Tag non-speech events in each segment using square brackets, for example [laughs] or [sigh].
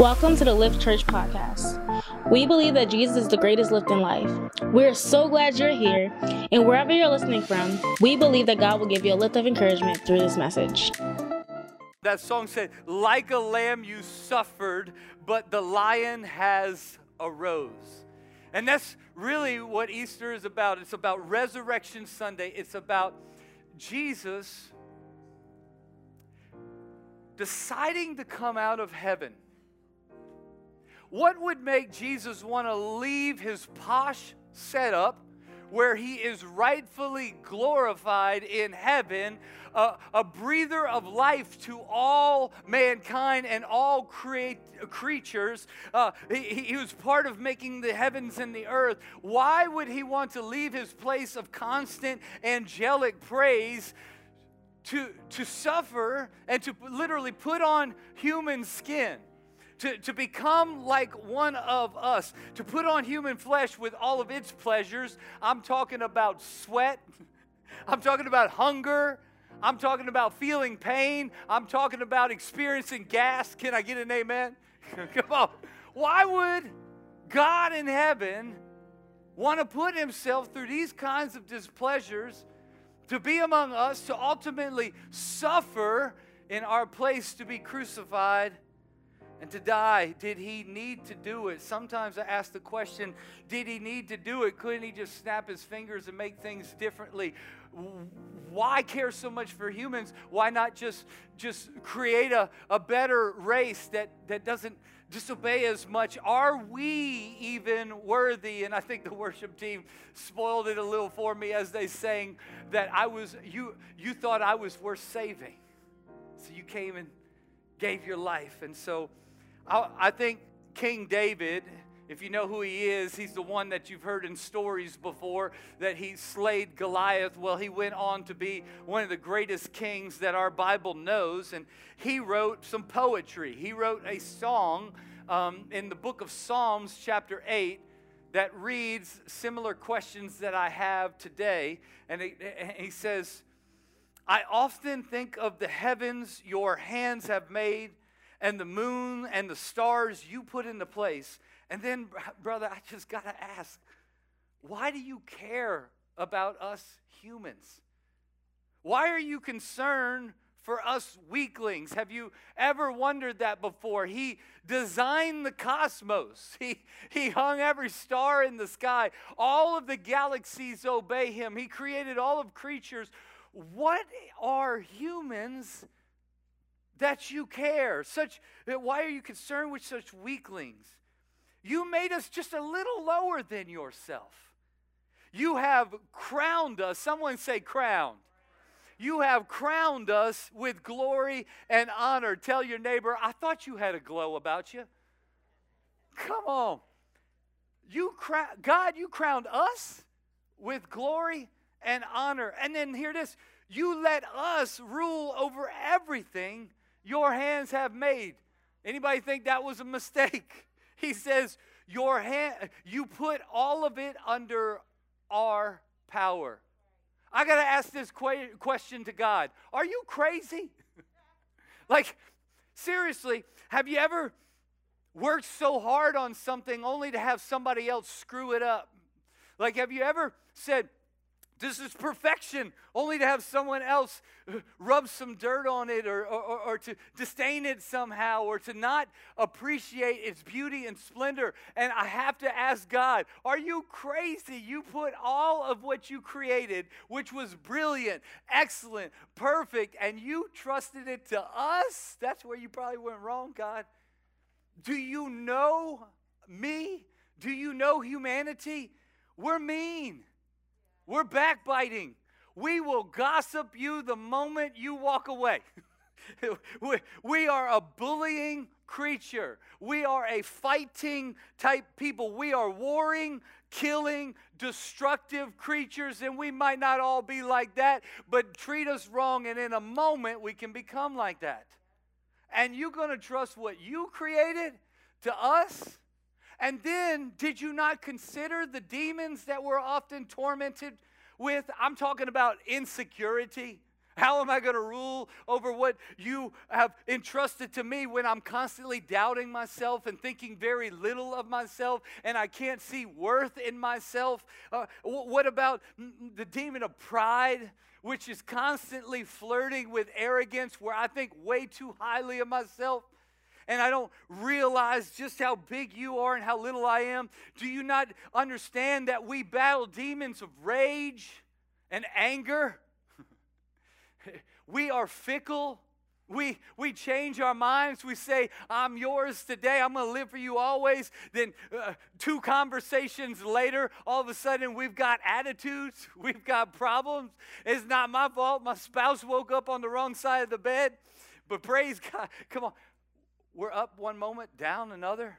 Welcome to the Lift Church podcast. We believe that Jesus is the greatest lift in life. We're so glad you're here, and wherever you're listening from, we believe that God will give you a lift of encouragement through this message. That song said, Like a lamb you suffered, but the lion has arose. And that's really what Easter is about. It's about Resurrection Sunday, it's about Jesus deciding to come out of heaven what would make Jesus want to leave his posh setup where he is rightfully glorified in heaven, uh, a breather of life to all mankind and all create, creatures. Uh, he, he was part of making the heavens and the earth. Why would he want to leave his place of constant angelic praise? To, to suffer and to literally put on human skin to, to become like one of us, to put on human flesh with all of its pleasures. I'm talking about sweat, [laughs] I'm talking about hunger. I'm talking about feeling pain. I'm talking about experiencing gas. Can I get an amen? [laughs] Come on. Why would God in heaven want to put himself through these kinds of displeasures to be among us, to ultimately suffer in our place to be crucified and to die. Did he need to do it? Sometimes I ask the question did he need to do it? Couldn't he just snap his fingers and make things differently? Why care so much for humans? Why not just, just create a, a better race that, that doesn't disobey as much? Are we even worthy? And I think the worship team spoiled it a little for me as they sang that I was you you thought I was worth saving. So you came and gave your life. And so I, think King David, if you know who he is, he's the one that you've heard in stories before that he slayed Goliath. Well, he went on to be one of the greatest kings that our Bible knows, and he wrote some poetry. He wrote a song um, in the book of Psalms, chapter 8, that reads similar questions that I have today. And he says, I often think of the heavens your hands have made and the moon and the stars you put into place. And then, brother, I just got to ask why do you care about us humans? Why are you concerned for us weaklings? Have you ever wondered that before? He designed the cosmos, [laughs] he, he hung every star in the sky. All of the galaxies obey him, he created all of creatures. What are humans? That you care. Such eh, why are you concerned with such weaklings? You made us just a little lower than yourself. You have crowned us. Someone say crowned. You have crowned us with glory and honor. Tell your neighbor, I thought you had a glow about you. Come on. You God, you crowned us with glory and honor. And then hear this you let us rule over everything your hands have made. Anybody think that was a mistake? [laughs] He says, your hand, you put all of it under our power. I got to ask this question to God Are you crazy? [laughs] like, seriously, have you ever worked so hard on something only to have somebody else screw it up? Like, have you ever said, this is perfection, only to have someone else uh, rub some dirt on it or, or, or, to disdain it somehow or to not appreciate its beauty and splendor. And I have to ask God, are you crazy? You put all of what you created, which was brilliant, excellent, perfect, and you trusted it to us? That's where you probably went wrong, God. Do you know me? Do you know humanity? We're mean. We're backbiting. We will gossip you the moment you walk away. [laughs] we are a bullying creature. We are a fighting type people. We are warring, killing, destructive creatures, and we might not all be like that, but treat us wrong, and in a moment we can become like that. And you're going to trust what you created to us? And then, did you not consider the demons that we're often tormented with? I'm talking about insecurity. How am I going to rule over what you have entrusted to me when I'm constantly doubting myself and thinking very little of myself and I can't see worth in myself? Uh, what about the demon of pride? Which is constantly flirting with arrogance, where I think way too highly of myself and I don't realize just how big you are and how little I am? Do you not understand that we battle demons of rage and anger? [laughs] we are fickle. We, we change our minds. We say, I'm yours today. I'm going to live for you always. Then, uh, two conversations later, all of a sudden, we've got attitudes. [laughs] We've got problems. It's not my fault. My spouse woke up on the wrong side of the bed. But praise God. Come on. We're up one moment, down another.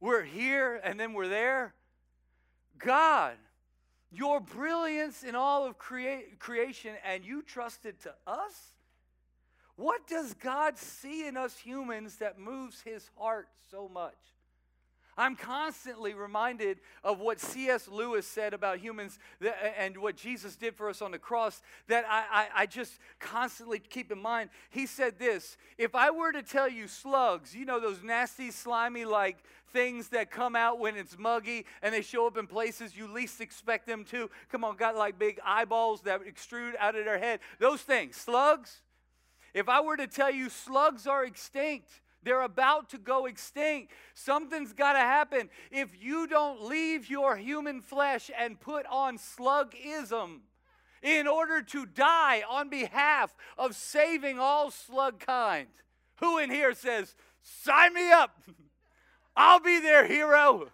We're here and then we're there. God, your brilliance in all of crea- creation, and you trusted to us? What does God see in us humans that moves his heart so much? I'm constantly reminded of what C.S. Lewis said about humans and what Jesus did for us on the cross that I, I, I, just constantly keep in mind. He said this If I were to tell you slugs, you know, those nasty, slimy, like things that come out when it's muggy and they show up in places you least expect them to. Come on, got like big eyeballs that extrude out of their head. Those things, slugs. If I were to tell you slugs are extinct, they're about to go extinct. Something's got to happen. If you don't leave your human flesh and put on slugism in order to die on behalf of saving all slug kind, who in here says, Sign me up? [laughs] I'll be their hero.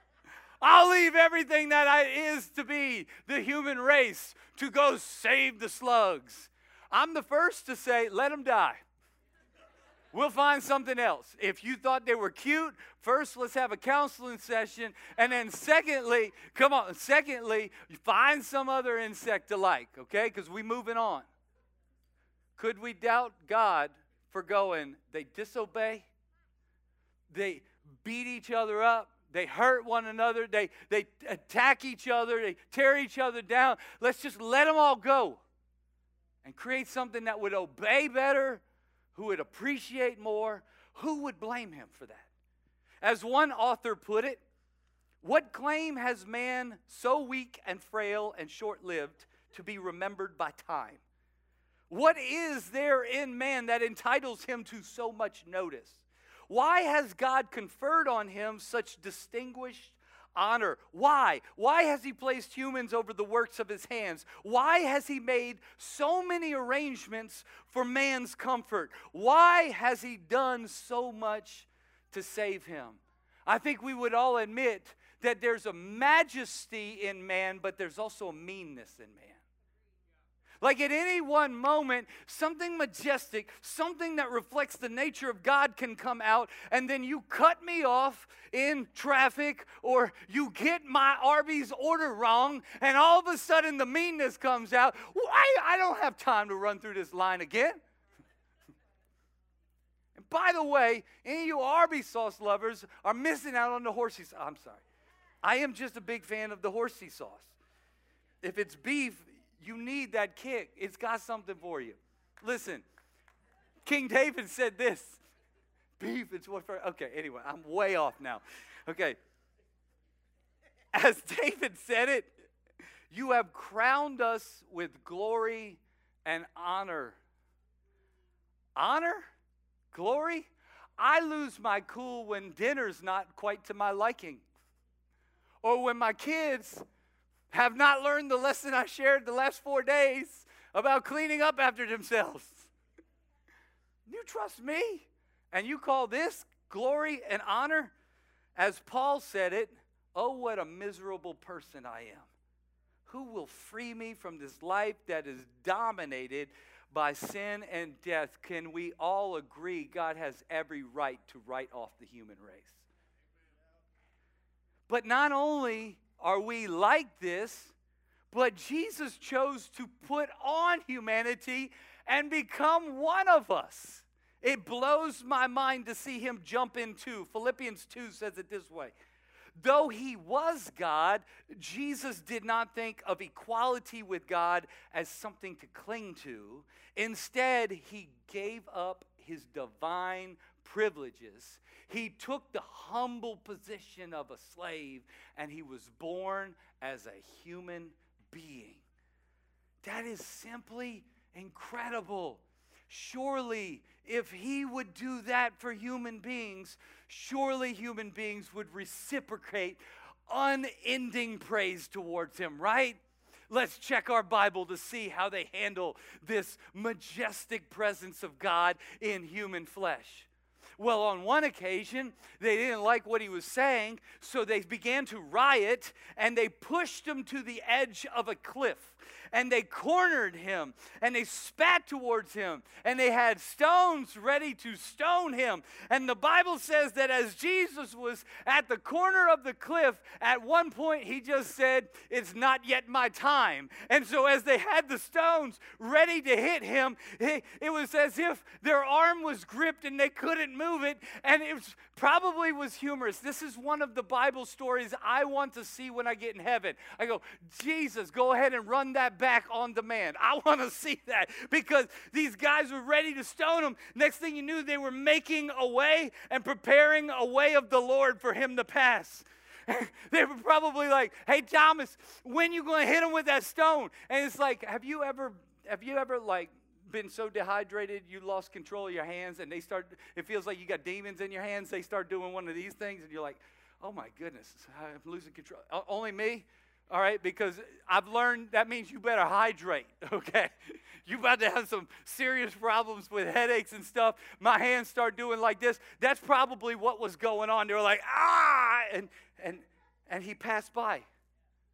[laughs] I'll leave everything that I is to be the human race to go save the slugs. I'm the first to say, let them die. We'll find something else. If you thought they were cute, first let's have a counseling session. And then, secondly, come on, secondly, find some other insect to like, okay? Because we're moving on. Could we doubt God for going, they disobey, they beat each other up, they hurt one another, they, they attack each other, they tear each other down. Let's just let them all go and create something that would obey better who would appreciate more, who would blame him for that? As one author put it, what claim has man so weak and frail and short lived to be remembered by time? What is there in man that entitles him to so much notice? Why has God conferred on him such distinguished honor. Why? Why has he placed humans over the works of his hands? Why has he made so many arrangements for man's comfort? Why has he done so much to save him? I think we would all admit that there's a majesty in man, but there's also a meanness in man. Like at any one moment, something majestic, something that reflects the nature of God can come out, and then you cut me off in traffic, or you get my Arby's order wrong, and all of a sudden the meanness comes out. Why? I don't have time to run through this line again. [laughs] and by the way, any of you Arby's sauce lovers are missing out on the horsey sauce. I'm sorry. I am just a big fan of the horsey sauce. If it's beef, you need that kick. It's got something for you. Listen, King David said this beef, it's what for. Okay, anyway, I'm way off now. Okay. As David said it, you have crowned us with glory and honor. Honor? Glory? I lose my cool when dinner's not quite to my liking. Or when my kids have not learned the lesson I shared the last four days about cleaning up after themselves. [laughs] You trust me? And you call this glory and honor? As Paul said it, oh, what a miserable person I am. Who will free me from this life that is dominated by sin and death? Can we all agree God has every right to write off the human race? But not only are we like this, but Jesus chose to put on humanity and become one of us. It blows my mind to see him jump into. Philippians 2 says it this way though he was God, Jesus did not think of equality with God as something to cling to. Instead, he gave up his divine privileges. He took the humble position of a slave and he was born as a human being. That is simply incredible. Surely, if he would do that for human beings, surely human beings would reciprocate unending praise towards him, right? Let's check our Bible to see how they handle this majestic presence of God in human flesh. Well, on one occasion, they didn't like what he was saying, so they began to riot and they pushed him to the edge of a cliff and they cornered him and they spat towards him and they had stones ready to stone him. And the Bible says that as Jesus was at the corner of the cliff, at one point he just said, It's not yet my time. And so as they had the stones ready to hit him, it, was as if their arm was gripped and they couldn't move it. And it was, probably was humorous. This is one of the Bible stories I want to see when I get in heaven. I go, Jesus, go ahead and run that back on demand. I [laughs] want to see that because these guys were ready to stone him. Next thing you knew, they were making a way and preparing a way of the Lord for him to pass. [laughs] they were probably like, "Hey Thomas, when you going to hit him with that stone?" And it's like, "Have you ever have you ever like been so dehydrated you lost control of your hands and they start it feels like you got demons in your hands they start doing one of these things and you're like oh my goodness i'm losing control only me all right, because I've learned that means you better hydrate, [laughs] okay? You about to have some serious problems with headaches and stuff. My hands start doing like this. That's probably what was going on. They were like, ah, and and and he passed by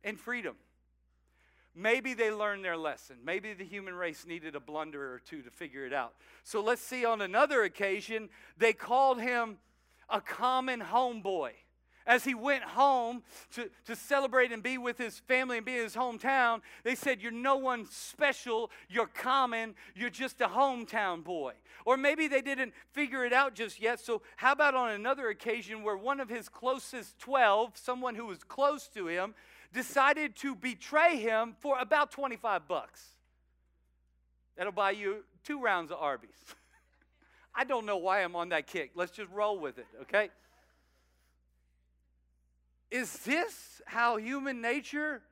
in freedom. Maybe they learned their lesson. Maybe the human race needed a blunder or two to figure it out. So let's see on another occasion, they called him a common homeboy as he went home to, to celebrate and be with his family and be in his hometown, they said, You're no one special, you're common, you're just a hometown boy. Or maybe they didn't figure it out just yet. So, how about on another occasion where one of his closest 12, someone who was close to him, decided to betray him for about 25 bucks? That'll buy you two rounds of Arby's. [laughs] I don't know why I'm on that kick. Let's just roll with it, okay? Is this how human nature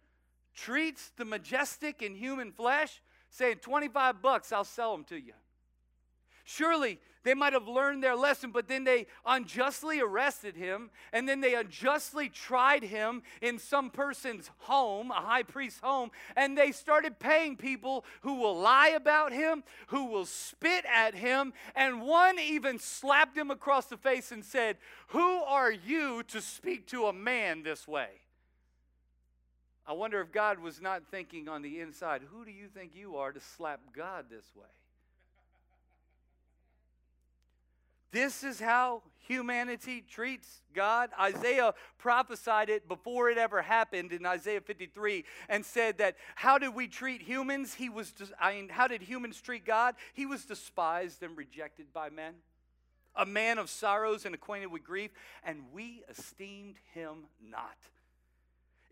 treats the majestic in human flesh? Saying 25 bucks, I'll sell them to you. Surely they might have learned their lesson, but then they unjustly arrested him, and then they unjustly tried him in some person's home, a high priest's home, and they started paying people who will lie about him, who will spit at him, and one even slapped him across the face and said, Who are you to speak to a man this way? I wonder if God was not thinking on the inside, Who do you think you are to slap God this way? This is how humanity treats God. Isaiah prophesied it before it ever happened in Isaiah 53 and said that how did we treat humans? He was I mean, how did humans treat God? He was despised and rejected by men. A man of sorrows and acquainted with grief, and we esteemed him not.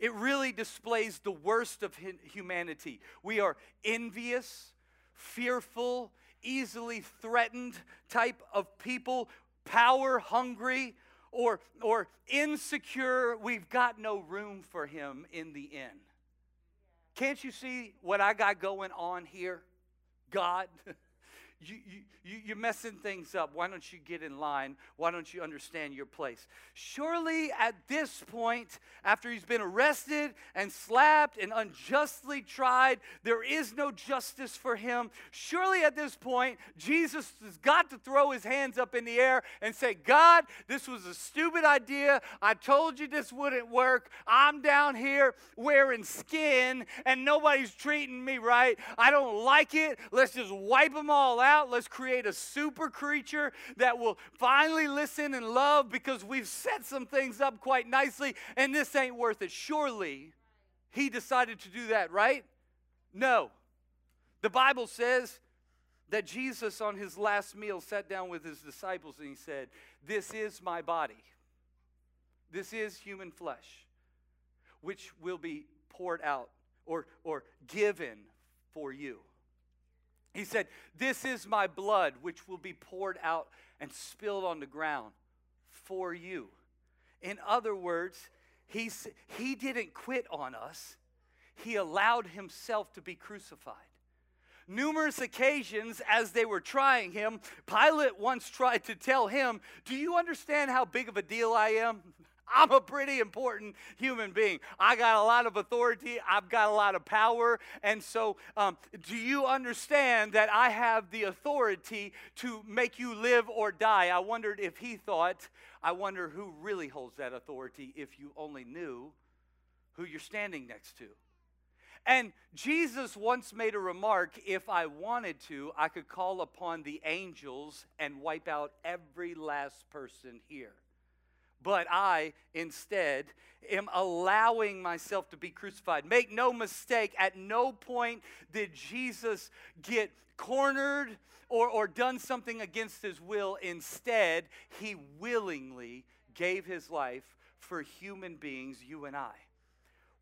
It really displays the worst of humanity. We are envious, fearful, easily threatened type of people, power hungry or, or insecure, we've got no room for him in the end. Can't you see what I got going on here? God. [laughs] you, you, you're messing things up. Why don't you get in line? Why don't you understand your place? Surely at this point, after he's been arrested and slapped and unjustly tried, there is no justice for him. Surely at this point, Jesus has got to throw his hands up in the air and say, God, this was a stupid idea. I told you this wouldn't work. I'm down here wearing skin and nobody's treating me right. I don't like it. Let's just wipe them all out out. Let's create a super creature that will finally listen and love because we've set some things up quite nicely and this ain't worth it. Surely he decided to do that, right? No. The Bible says that Jesus, on his last meal, sat down with his disciples and he said, This is my body. This is human flesh, which will be poured out or, or given for you. He said, This is my blood, which will be poured out and spilled on the ground for you. In other words, he's, he didn't quit on us, he allowed himself to be crucified. Numerous occasions as they were trying him, Pilate once tried to tell him, Do you understand how big of a deal I am? [laughs] I'm a pretty important human being. I got a lot of authority, I've got a lot of power. And so, um, do you understand that I have the authority to make you live or die? I wondered if he thought, I wonder who really holds that authority if you only knew who you're standing next to. And Jesus once made a remark if I wanted to, I could call upon the angels and wipe out every last person here but I instead am allowing myself to be crucified. Make no mistake, at no point did Jesus get cornered or, or done something against his will. Instead, he willingly gave his life for human beings, you and I.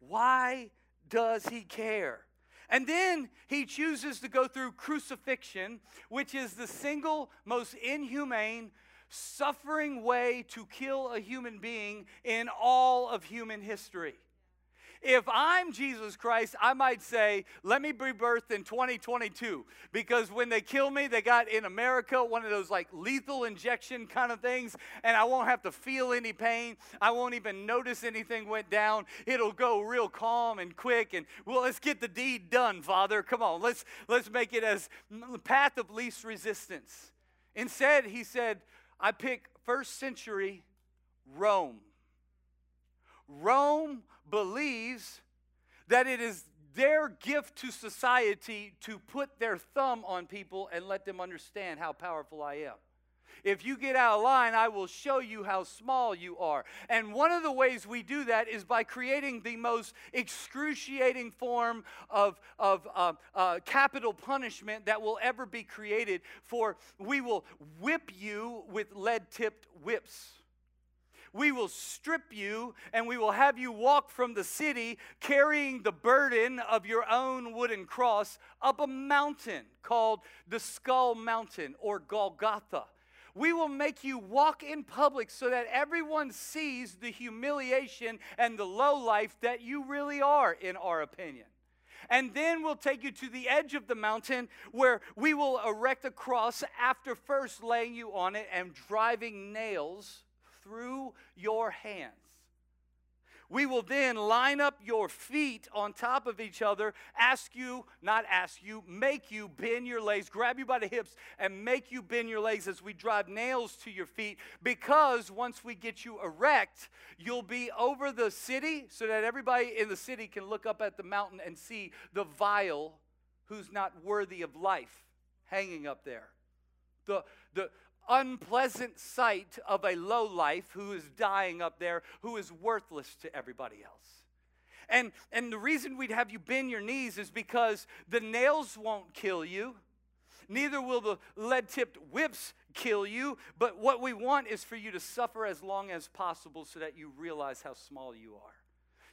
Why does he care? And then he chooses to go through crucifixion, which is the single most inhumane, suffering way to kill a human being in all of human history. If I'm Jesus Christ, I might say, let me be birthed in 2022. Because when they kill me, they got in America one of those like lethal injection kind of things, and I won't have to feel any pain. I won't even notice anything went down. It'll go real calm and quick. And well, let's get the deed done, Father. Come on, let's let's make it as path of least resistance. Instead, he said, I pick first century Rome. Rome believes that it is their gift to society to put their thumb on people and let them understand how powerful I am. If you get out of line, I will show you how small you are. And one of the ways we do that is by creating the most excruciating form of, of uh, uh, capital punishment that will ever be created. For we will whip you with lead tipped whips. We will strip you and we will have you walk from the city carrying the burden of your own wooden cross up a mountain called the Skull Mountain or Golgotha. We will make you walk in public so that everyone sees the humiliation and the low life that you really are, in our opinion. And then we'll take you to the edge of the mountain where we will erect a cross after first laying you on it and driving nails through your hands. We will then line up your feet on top of each other, ask you, not ask you, make you bend your legs, grab you by the hips, and make you bend your legs as we drive nails to your feet. Because once we get you erect, you'll be over the city so that everybody in the city can look up at the mountain and see the vile who's not worthy of life hanging up there. The, the, unpleasant sight of a low life who is dying up there, who is worthless to everybody else. And, and the reason we'd have you bend your knees is because the nails won't kill you, neither will the lead tipped whips kill you. But what we want is for you to suffer as long as possible so that you realize how small you are.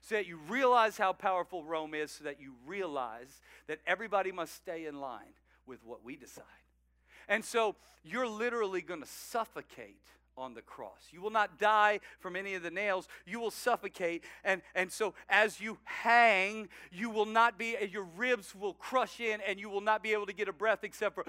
So that you realize how powerful Rome is, so that you realize that everybody must stay in line with what we decide. And so you're literally going to suffocate on the cross. You will not die from any of the nails. You will suffocate. And, and so as you hang, you will not be, your ribs will crush in and you will not be able to get a breath except for.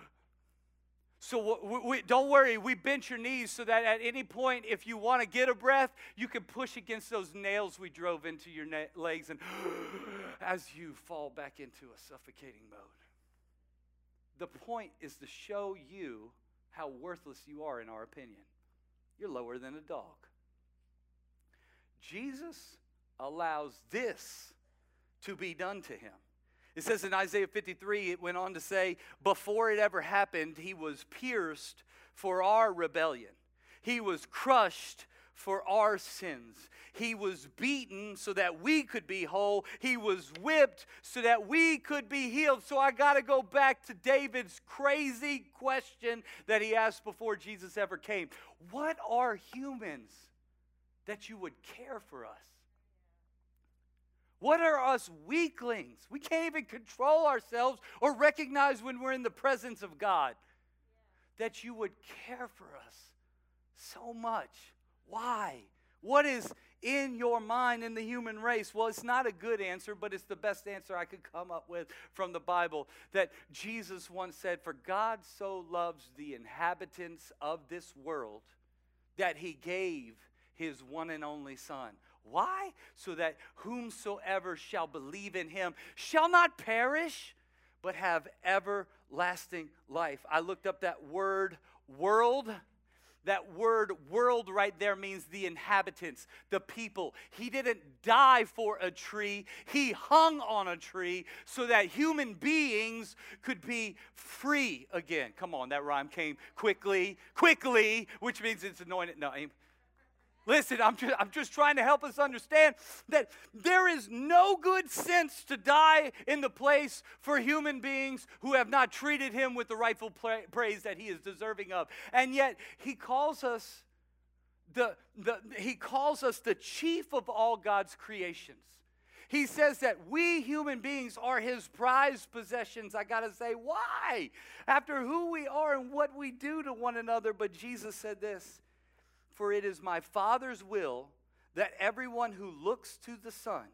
[gasps] so we, we, don't worry, we bent your knees so that at any point, if you want to get a breath, you can push against those nails we drove into your na- legs and [gasps] as you fall back into a suffocating mode. The point is to show you how worthless you are, in our opinion. You're lower than a dog. Jesus allows this to be done to him. It says in Isaiah 53, it went on to say, Before it ever happened, he was pierced for our rebellion, he was crushed for our sins. He was beaten so that we could be whole. He was whipped so that we could be healed. So I got to go back to David's crazy question that he asked before Jesus ever came What are humans that you would care for us. What are us weaklings? We can't even control ourselves or recognize when we're in the presence of God. That you would care for us so much. Why? What is in your mind in the human race? Well, it's not a good answer, but it's the best answer I could come up with from the Bible. That Jesus once said, For God so loves the inhabitants of this world that he gave his one and only Son. Why? So that whomsoever shall believe in him shall not perish, but have everlasting life. I looked up that word world. That word world right there means the inhabitants, the people. He didn't die for a tree, he hung on a tree so that human beings could be free again. Come on, that rhyme came quickly, quickly, which means it's anointed. No, Listen, I'm just, I'm just trying to help us understand that there is no good sense to die in the place for human beings who have not treated him with the rightful pra- praise that he is deserving of. And yet, he calls us the, the, he calls us the chief of all God's creations. He says that we human beings are his prized possessions. I got to say, why? After who we are and what we do to one another. But Jesus said this for it is my Father's will that everyone who looks to the Son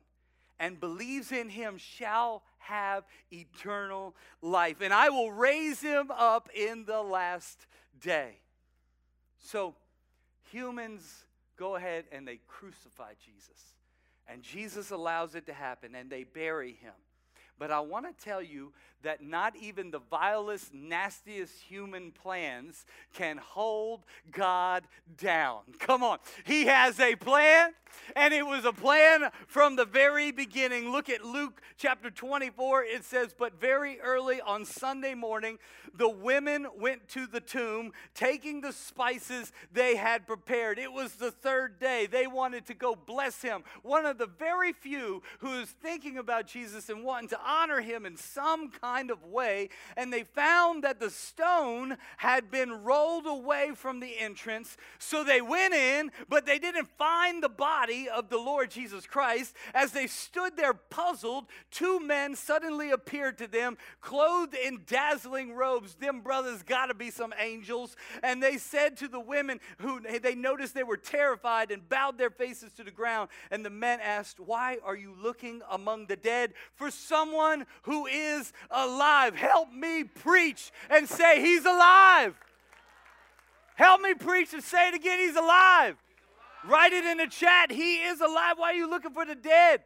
and believes in him shall have eternal life, and I will raise him up in the last day. So, humans go ahead and they crucify Jesus. And Jesus allows it to happen, and they bury him. But I want to tell you that not even the vilest, nastiest human plans can hold God down. Come on. He has a plan, and it was a plan from the very beginning. Look at Luke chapter 24. It says, But very early on Sunday morning, the women went to the tomb, taking the spices they had prepared. It was the third day. They wanted to go bless him. One of the very few who is thinking about Jesus and wanting to honor him in some kind of way. And they found that the stone had been rolled away from the entrance. So they went in, but they didn't find the body of the Lord Jesus Christ. As they stood there puzzled, two men suddenly appeared to them, clothed in dazzling robes. Them brothers got to be some angels. And they said to the women who they noticed they were terrified and bowed their faces to the ground. And the men asked, Why are you looking among the dead for someone who is alive. Help me preach and say, He's alive. Help me preach and say it again, He's alive. Write it in the chat. He is alive. Why are you looking for the dead?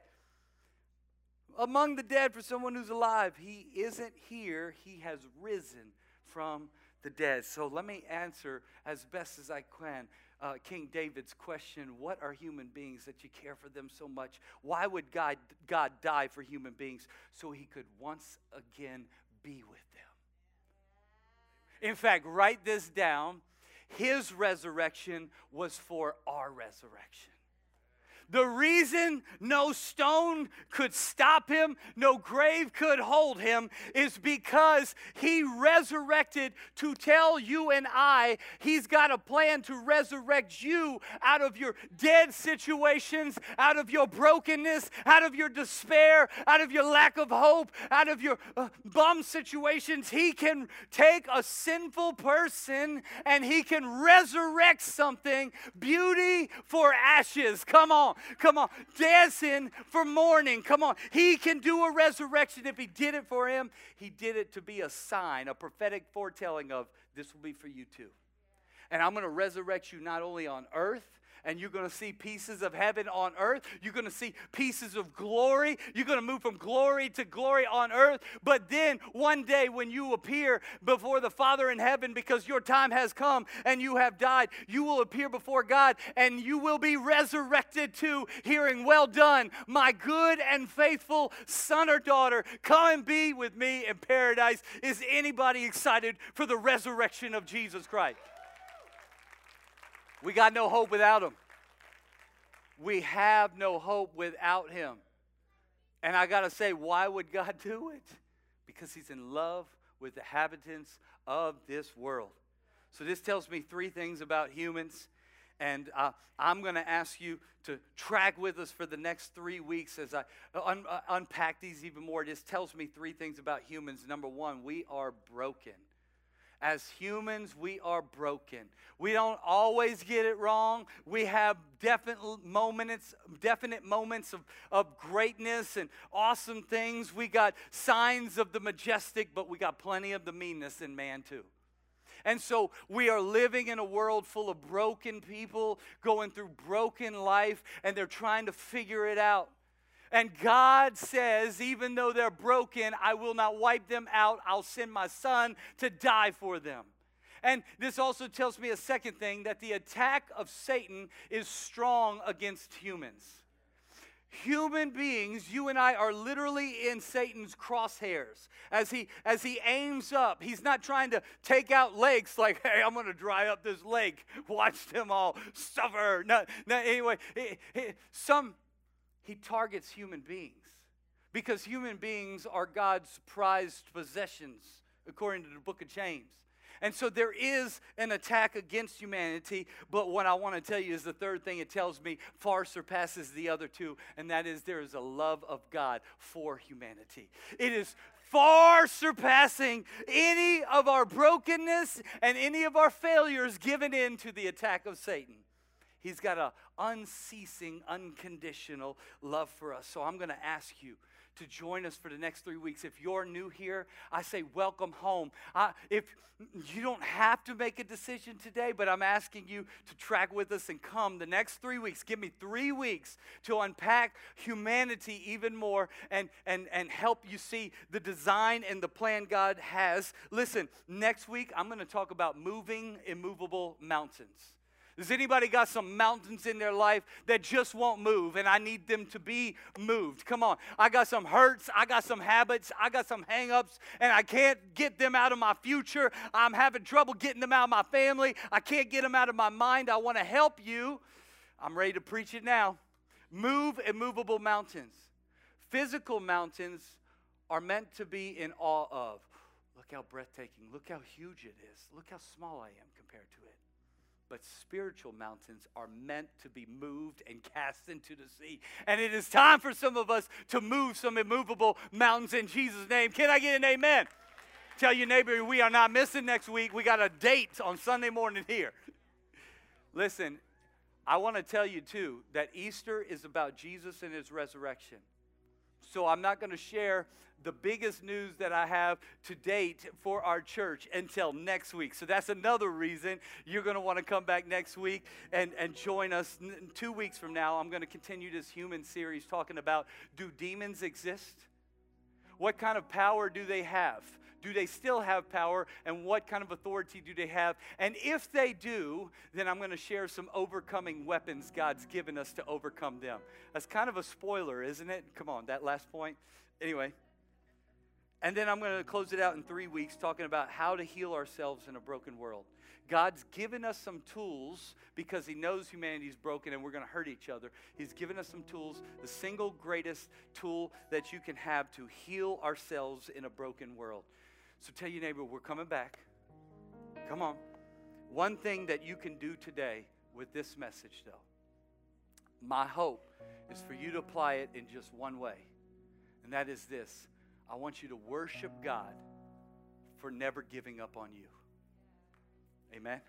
Among the dead for someone who's alive. He isn't here, He has risen from the dead. So let me answer as best as I can uh, King David's question What are human beings that you care for them so much? Why would God, God die for human beings? So he could once again be with them. In fact, write this down. His resurrection was for our resurrection. The reason no stone could stop him, no grave could hold him, is because he resurrected to tell you and I he's got a plan to resurrect you out of your dead situations, out of your brokenness, out of your despair, out of your lack of hope, out of your uh, bum situations. He can take a sinful person and he can resurrect something beauty for ashes. Come on. Come on. Dancing for mourning. Come on. He can do a resurrection. If he did it for him, he did it to be a sign, a prophetic foretelling of this will be for you too. And I'm going to resurrect you not only on earth, and you're going to see pieces of heaven on earth. You're going to see pieces of glory. You're going to move from glory to glory on earth. But then one day when you appear before the Father in heaven because your time has come and you have died, you will appear before God and you will be resurrected to hearing, Well done, my good and faithful son or daughter. Come and be with me in paradise. Is anybody excited for the resurrection of Jesus Christ? We got no hope without him. We have no hope without him. And I got to say, why would God do it? Because he's in love with the inhabitants of this world. So this tells me three things about humans. And uh, I'm going to ask you to track with us for the next three weeks as I un- uh, unpack these even more. This tells me three things about humans. Number one, we are broken. As humans, we are broken. We don't always get it wrong. We have definite moments, definite moments of, of greatness and awesome things. We got signs of the majestic, but we got plenty of the meanness in man too. And so we are living in a world full of broken people going through broken life, and they're trying to figure it out. And God says, even though they're broken, I will not wipe them out. I'll send my son to die for them. And this also tells me a second thing that the attack of Satan is strong against humans. Human beings, you and I are literally in Satan's crosshairs. As he as he aims up, he's not trying to take out lakes like, [laughs] hey, I'm gonna dry up this lake. Watch them all suffer. No, no, anyway, some he targets human beings because human beings are God's prized possessions, according to the book of James. And so there is an attack against humanity, but what I want to tell you is the third thing it tells me far surpasses the other two, and that is there is a love of God for humanity. It is far surpassing any of our brokenness and any of our failures given in to the attack of Satan. He's got an unceasing, unconditional love for us. So I'm going to ask you to join us for the next three weeks. If you're new here, I say welcome home. Uh, if you don't have to make a decision today, but I'm asking you to track with us and come the next three weeks. Give me three weeks to unpack humanity even more and, and, and help you see the design and the plan God has. Listen, next week I'm going to talk about moving immovable mountains. Does anybody got some mountains in their life that just won't move and I need them to be moved? Come on. I got some hurts, I got some habits, I got some hangups, and I can't get them out of my future. I'm having trouble getting them out of my family. I can't get them out of my mind. I want to help you. I'm ready to preach it now. Move immovable mountains. Physical mountains are meant to be in awe of. Look how breathtaking. Look how huge it is. Look how small I am compared to it but spiritual mountains are meant to be moved and cast into the sea. And it is time for some of us to move some immovable mountains in Jesus' name. Can I get an amen? Tell your neighbor we are not missing next week. We got a date on Sunday morning here. Listen, I want to tell you too that Easter is about Jesus and his resurrection. So I'm not going to share the biggest news that I have to date for our church until next week. So that's another reason you're going to want to come back next week and, and join us. Two weeks from now, I'm going to continue this human series talking about do demons exist? What kind of power do they have? Do they still have power? And what kind of authority do they have? And if they do, then I'm going to share some overcoming weapons God's given us to overcome them. That's kind of a spoiler, isn't it? Come on, that last point. Anyway. And then I'm going to close it out in three weeks talking about how to heal ourselves in a broken world. God's given us some tools because He knows humanity is broken and we're going to hurt each other. He's given us some tools, the single greatest tool that you can have to heal ourselves in a broken world. So tell your neighbor, we're coming back. Come on. One thing that you can do today with this message, though, my hope is for you to apply it in just one way, and that is this I want you to worship God for never giving up on you. Amen.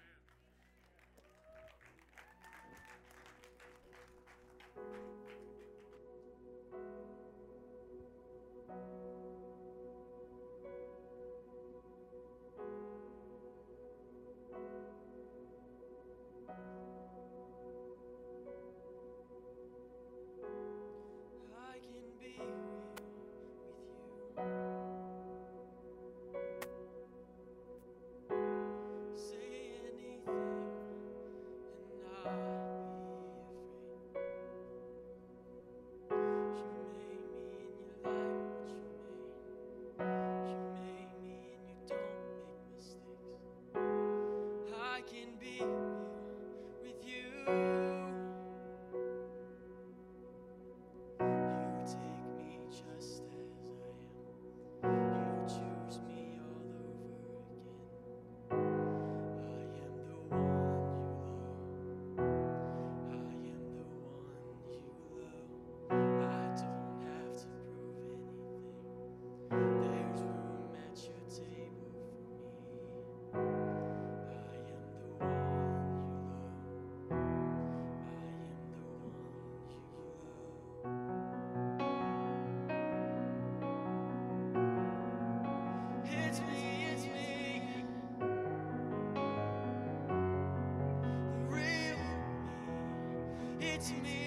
It's me,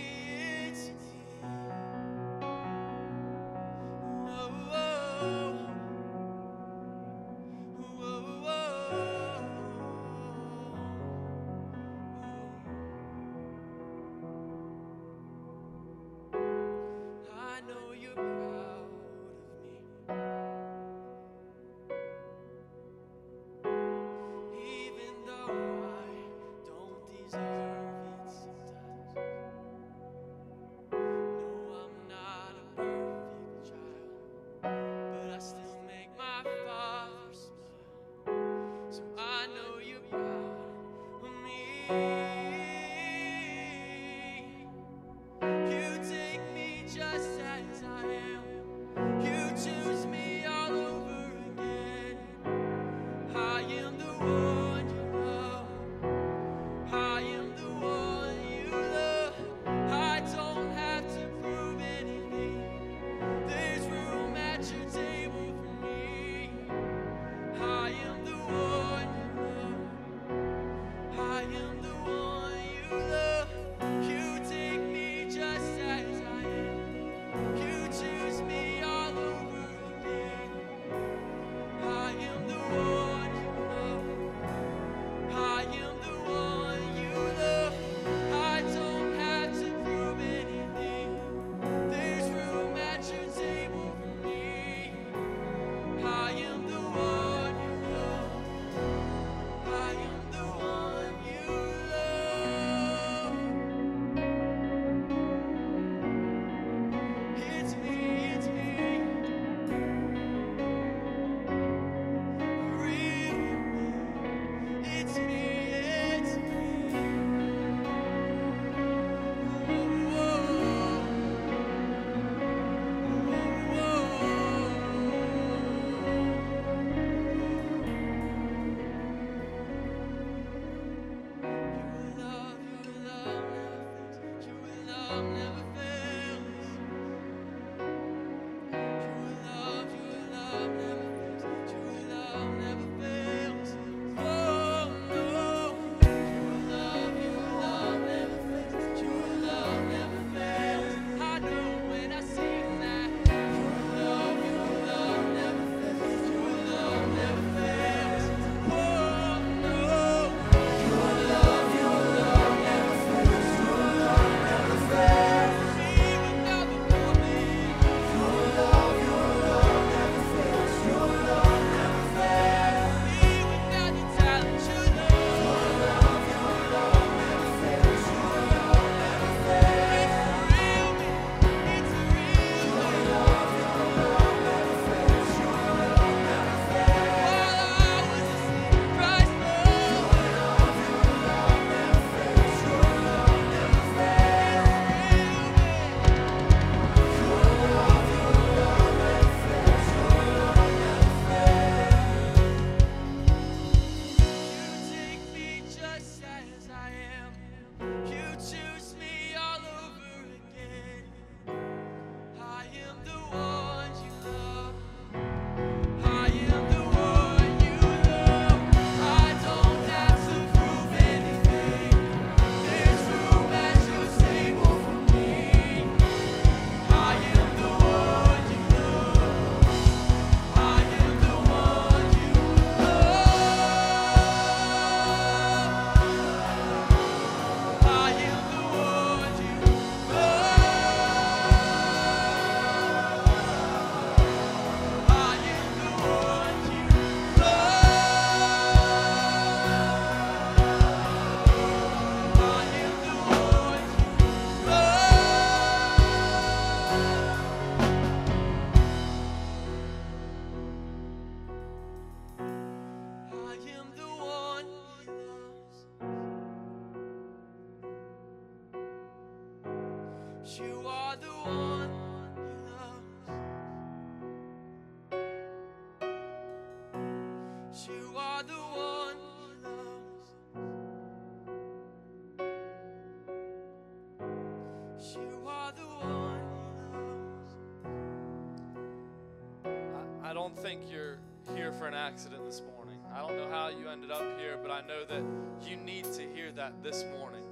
don't think you're here for an accident this morning. I don't know how you ended up here, but I know that you need to hear that this morning.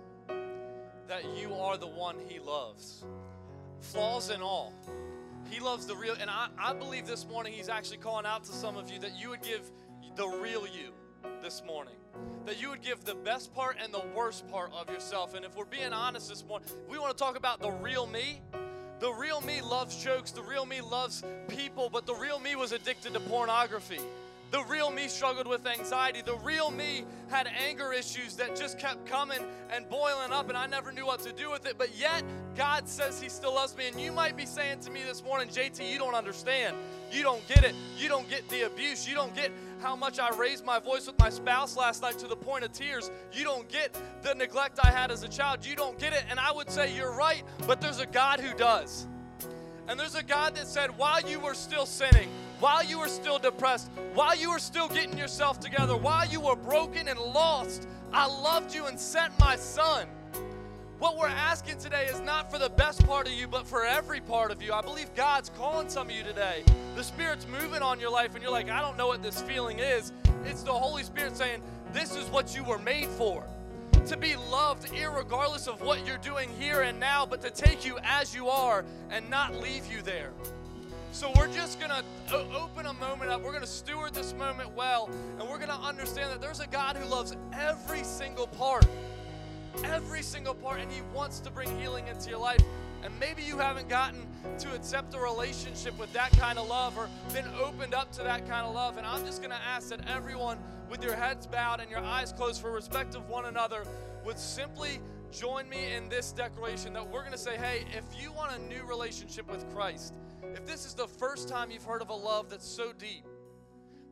that you are the one He loves, flaws and all. He loves the real, and I, I believe this morning He's actually calling out to some of you that you would give the real you this morning. That you would give the best part and the worst part of yourself. And if we're being honest this morning, we want to talk about the real me. The real me loves jokes. The real me loves people, but the real me was addicted to pornography. The real me struggled with anxiety. The real me had anger issues that just kept coming and boiling up, and I never knew what to do with it. But yet, God says He still loves me. And you might be saying to me this morning, JT, you don't understand. You don't get it. You don't get the abuse. You don't get how much I raised my voice with my spouse last night to the point of tears. You don't get the neglect I had as a child. You don't get it. And I would say, You're right, but there's a God who does. And there's a God that said, while you were still sinning, while you were still depressed, while you were still getting yourself together, while you were broken and lost, I loved you and sent my son. What we're asking today is not for the best part of you, but for every part of you. I believe God's calling some of you today. The Spirit's moving on your life, and you're like, I don't know what this feeling is. It's the Holy Spirit saying, This is what you were made for to be loved regardless of what you're doing here and now, but to take you as you are and not leave you there. So we're just going to open a moment up. We're going to steward this moment well, and we're going to understand that there's a God who loves every single part. Every single part, and He wants to bring healing into your life. And maybe you haven't gotten to accept a relationship with that kind of love or been opened up to that kind of love. And I'm just going to ask that everyone, with your heads bowed and your eyes closed for respect of one another, would simply join me in this declaration that we're going to say, hey, if you want a new relationship with Christ, if this is the first time you've heard of a love that's so deep,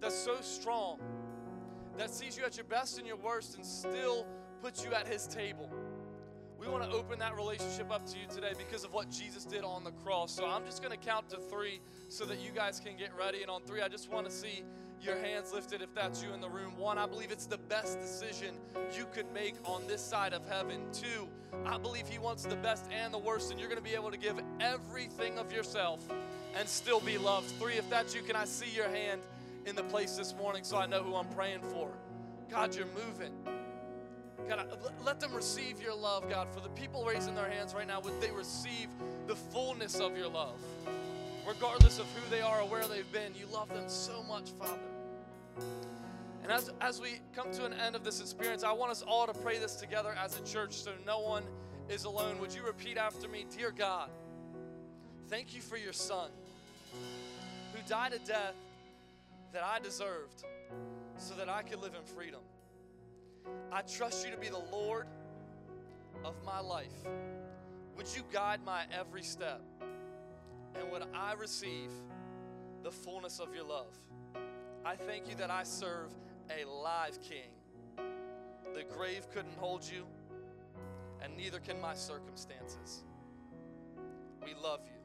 that's so strong, that sees you at your best and your worst and still puts you at his table we want to open that relationship up to you today because of what Jesus did on the cross. So I'm just going to count to three so that you guys can get ready. And on three, I just want to see your hands lifted if that's you in the room. One, I believe it's the best decision you could make on this side of heaven. Two, I believe He wants the best and the worst, and you're going to be able to give everything of yourself and still be loved. Three, if that's you, can I see your hand in the place this morning so I know who I'm praying for? God, you're moving. God, let them receive your love, God. For the people raising their hands right now, would they receive the fullness of your love? Regardless of who they are or where they've been, you love them so much, Father. And as, as we come to an end of this experience, I want us all to pray this together as a church so no one is alone. Would you repeat after me? Dear God, thank you for your Son who died a death that I deserved so that I could live in freedom. I trust you to be the Lord of my life. Would you guide my every step? And would I receive the fullness of your love? I thank you that I serve a live king. The grave couldn't hold you, and neither can my circumstances. We love you.